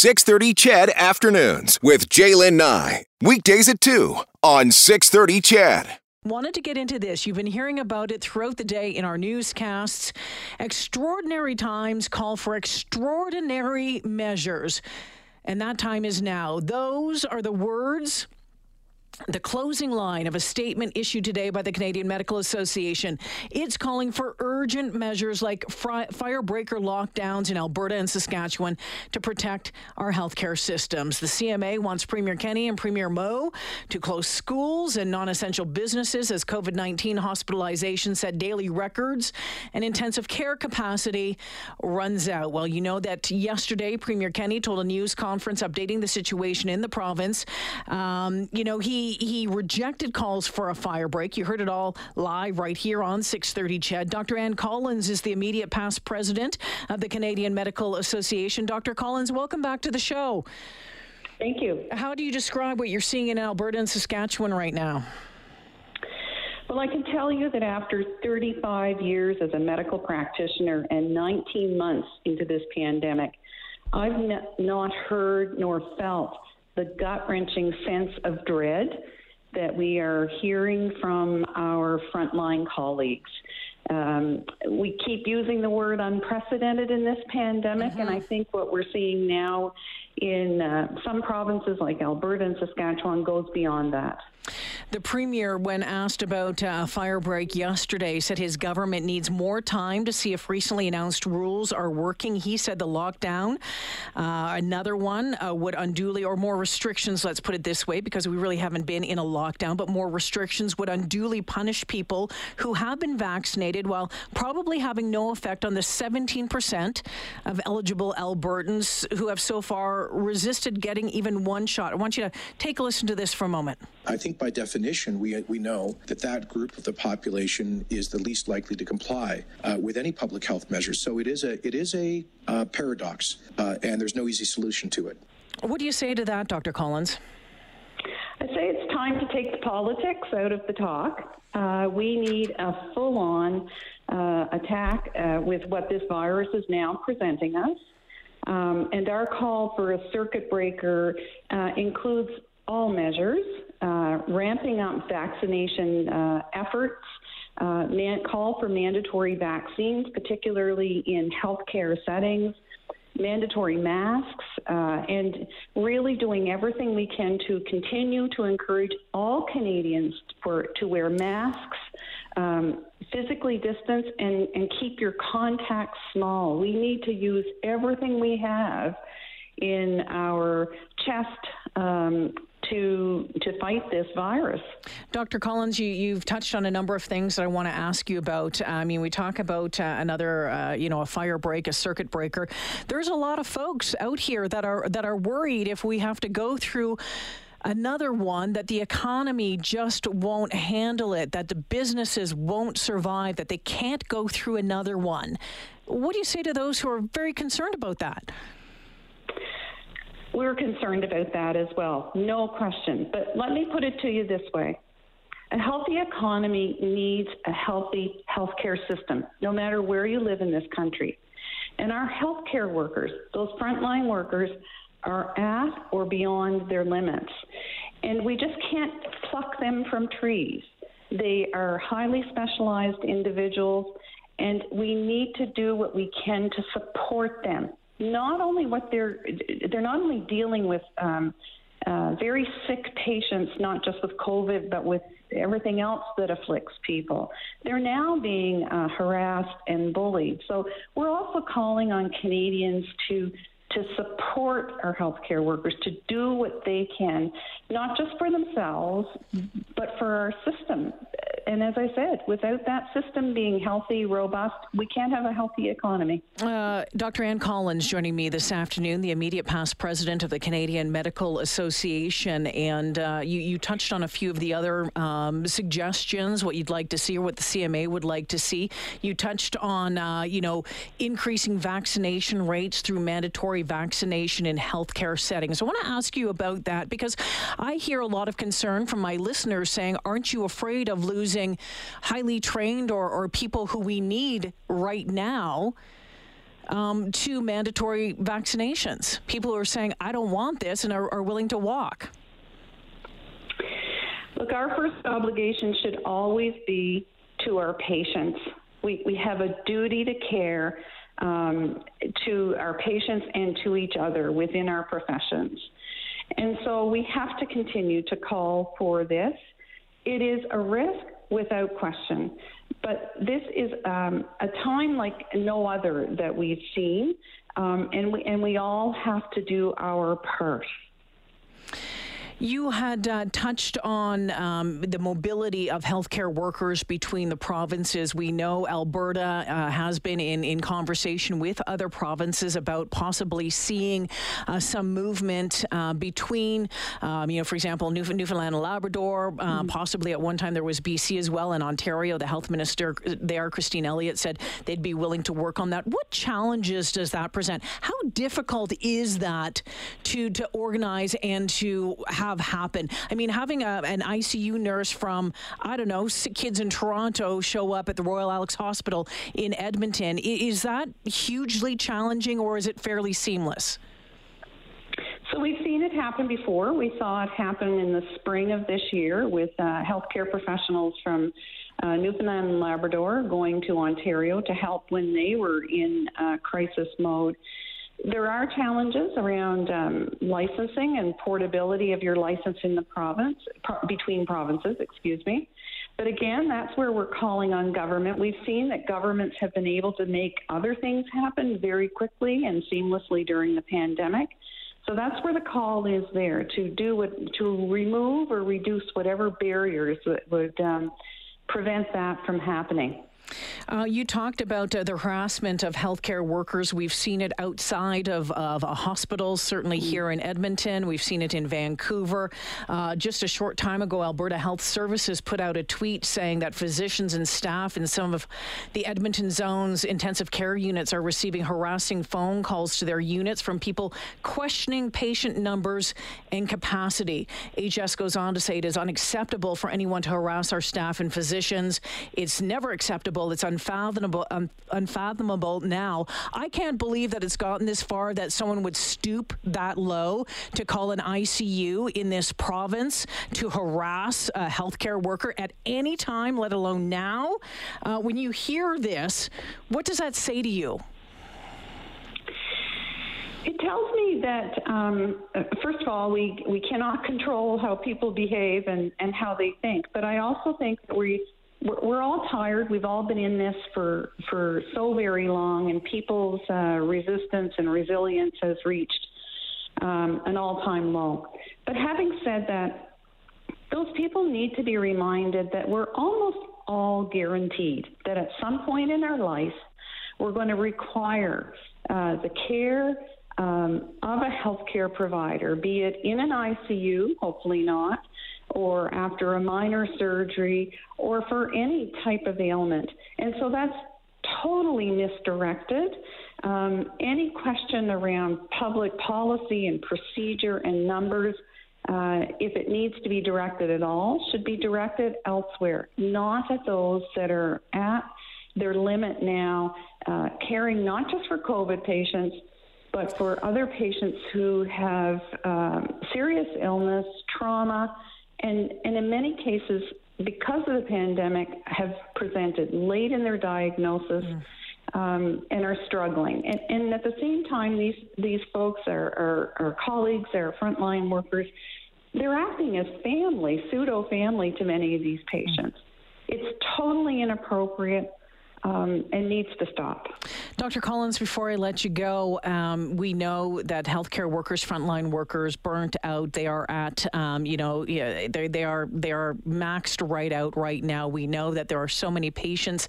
630 CHED Afternoons with Jaylen Nye. Weekdays at 2 on 630 CHED. Wanted to get into this. You've been hearing about it throughout the day in our newscasts. Extraordinary times call for extraordinary measures, and that time is now. Those are the words the closing line of a statement issued today by the Canadian Medical Association. It's calling for urgent measures like fri- firebreaker lockdowns in Alberta and Saskatchewan to protect our healthcare systems. The CMA wants Premier Kenney and Premier Moe to close schools and non essential businesses as COVID 19 hospitalization set daily records and intensive care capacity runs out. Well, you know that yesterday Premier Kenney told a news conference updating the situation in the province. Um, you know, he he rejected calls for a fire break. You heard it all live right here on 630 CHED, Dr. Ann Collins is the immediate past president of the Canadian Medical Association. Dr. Collins, welcome back to the show. Thank you. How do you describe what you're seeing in Alberta and Saskatchewan right now? Well, I can tell you that after 35 years as a medical practitioner and 19 months into this pandemic, I've not heard nor felt the gut wrenching sense of dread that we are hearing from our frontline colleagues. Um, we keep using the word unprecedented in this pandemic, mm-hmm. and I think what we're seeing now in uh, some provinces like Alberta and Saskatchewan goes beyond that. The premier, when asked about uh, fire break yesterday, said his government needs more time to see if recently announced rules are working. He said the lockdown, uh, another one, uh, would unduly, or more restrictions, let's put it this way, because we really haven't been in a lockdown, but more restrictions would unduly punish people who have been vaccinated while probably having no effect on the 17% of eligible Albertans who have so far resisted getting even one shot. I want you to take a listen to this for a moment. I think by definition, we, we know that that group of the population is the least likely to comply uh, with any public health measures. So it is a, it is a uh, paradox, uh, and there's no easy solution to it. What do you say to that, Dr. Collins? I say it's time to take the politics out of the talk. Uh, we need a full on uh, attack uh, with what this virus is now presenting us. Um, and our call for a circuit breaker uh, includes all measures, uh, ramping up vaccination uh, efforts, uh, man- call for mandatory vaccines, particularly in healthcare settings, mandatory masks, uh, and really doing everything we can to continue to encourage all Canadians for, to wear masks, um, physically distance, and, and keep your contacts small. We need to use everything we have in our chest um, to to fight this virus. Dr. Collins, you, you've touched on a number of things that I want to ask you about. I mean, we talk about uh, another, uh, you know, a fire break, a circuit breaker. There's a lot of folks out here that are that are worried if we have to go through another one that the economy just won't handle it, that the businesses won't survive, that they can't go through another one. What do you say to those who are very concerned about that? We're concerned about that as well, no question. But let me put it to you this way a healthy economy needs a healthy healthcare system, no matter where you live in this country. And our healthcare workers, those frontline workers, are at or beyond their limits. And we just can't pluck them from trees. They are highly specialized individuals, and we need to do what we can to support them not only what they're they're not only dealing with um, uh, very sick patients, not just with COVID, but with everything else that afflicts people. They're now being uh, harassed and bullied. So we're also calling on Canadians to to support our healthcare workers to do what they can, not just for themselves, but for our system. And as I said, without that system being healthy, robust, we can't have a healthy economy. Uh, Dr. Ann Collins joining me this afternoon, the immediate past president of the Canadian Medical Association. And uh, you, you, touched on a few of the other um, suggestions, what you'd like to see or what the CMA would like to see. You touched on, uh, you know, increasing vaccination rates through mandatory vaccination in healthcare settings. I want to ask you about that because I hear a lot of concern from my listeners saying, aren't you afraid of losing highly trained or, or people who we need right now? um, to mandatory vaccinations? People who are saying, I don't want this and are, are willing to walk. Look, our first obligation should always be to our patients. We, we have a duty to care um, to our patients and to each other within our professions. And so we have to continue to call for this. It is a risk without question. But this is um, a time like no other that we've seen, um, and, we, and we all have to do our part. You had uh, touched on um, the mobility of healthcare workers between the provinces. We know Alberta uh, has been in, in conversation with other provinces about possibly seeing uh, some movement uh, between, um, you know, for example, Newf- Newfoundland and Labrador. Mm. Possibly at one time there was BC as well, and Ontario. The health minister there, Christine Elliott, said they'd be willing to work on that. What challenges does that present? How difficult is that to to organize and to have have happened. I mean, having a, an ICU nurse from, I don't know, kids in Toronto show up at the Royal Alex Hospital in Edmonton, is that hugely challenging or is it fairly seamless? So we've seen it happen before. We saw it happen in the spring of this year with uh, healthcare professionals from uh, Newfoundland and Labrador going to Ontario to help when they were in uh, crisis mode. There are challenges around um, licensing and portability of your license in the province, pro- between provinces, excuse me. But again, that's where we're calling on government. We've seen that governments have been able to make other things happen very quickly and seamlessly during the pandemic. So that's where the call is there to do what, to remove or reduce whatever barriers that would um, prevent that from happening. Uh, you talked about uh, the harassment of healthcare workers. We've seen it outside of, of hospitals, certainly mm. here in Edmonton. We've seen it in Vancouver. Uh, just a short time ago, Alberta Health Services put out a tweet saying that physicians and staff in some of the Edmonton zone's intensive care units are receiving harassing phone calls to their units from people questioning patient numbers and capacity. HS goes on to say it is unacceptable for anyone to harass our staff and physicians. It's never acceptable. It's unfathomable, un- unfathomable now. I can't believe that it's gotten this far that someone would stoop that low to call an ICU in this province to harass a healthcare worker at any time, let alone now. Uh, when you hear this, what does that say to you? It tells me that, um, first of all, we, we cannot control how people behave and, and how they think. But I also think that we we're all tired. We've all been in this for for so very long, and people's uh, resistance and resilience has reached um, an all-time low. But having said that, those people need to be reminded that we're almost all guaranteed that at some point in our life we're going to require uh, the care um, of a healthcare provider, be it in an ICU, hopefully not, or after a minor surgery or for any type of ailment. And so that's totally misdirected. Um, any question around public policy and procedure and numbers, uh, if it needs to be directed at all, should be directed elsewhere, not at those that are at their limit now, uh, caring not just for COVID patients, but for other patients who have um, serious illness, trauma, and, and in many cases, because of the pandemic, have presented late in their diagnosis. Mm. Um, and are struggling. And, and, at the same time, these these folks are, are, are colleagues, they're frontline workers. They're acting as family, pseudo family to many of these patients. Mm. It's totally inappropriate um, and needs to stop. Dr. Collins, before I let you go, um, we know that healthcare workers, frontline workers, burnt out. They are at, um, you know, they, they are they are maxed right out right now. We know that there are so many patients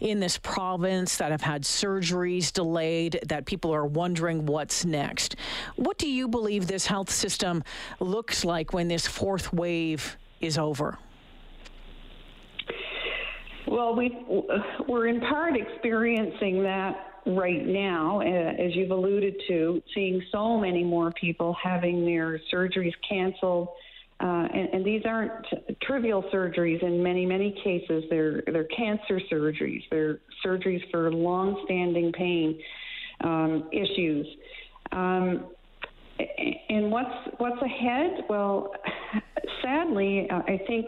in this province that have had surgeries delayed that people are wondering what's next. What do you believe this health system looks like when this fourth wave is over? Well, we we're in part experiencing that right now, as you've alluded to, seeing so many more people having their surgeries canceled. Uh, and, and, these aren't trivial surgeries in many, many cases. They're, they're cancer surgeries. They're surgeries for long-standing pain. um, issues. Um, and what's what's ahead? Well, sadly, I think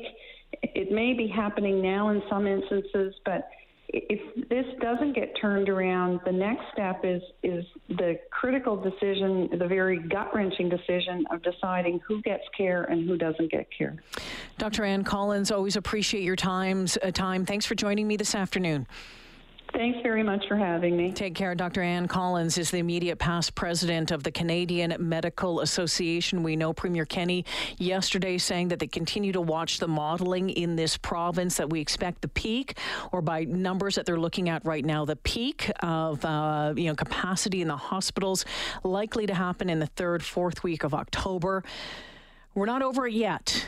it may be happening now in some instances, but if this doesn't get turned around, the next step is is the critical decision, the very gut wrenching decision of deciding who gets care and who doesn't get care. Dr. Ann Collins, always appreciate your times uh, time. Thanks for joining me this afternoon. Thanks very much for having me. Take care. Dr. Ann Collins is the immediate past president of the Canadian Medical Association. We know Premier Kenney yesterday saying that they continue to watch the modeling in this province, that we expect the peak, or by numbers that they're looking at right now, the peak of uh, you know capacity in the hospitals likely to happen in the third, fourth week of October. We're not over it yet.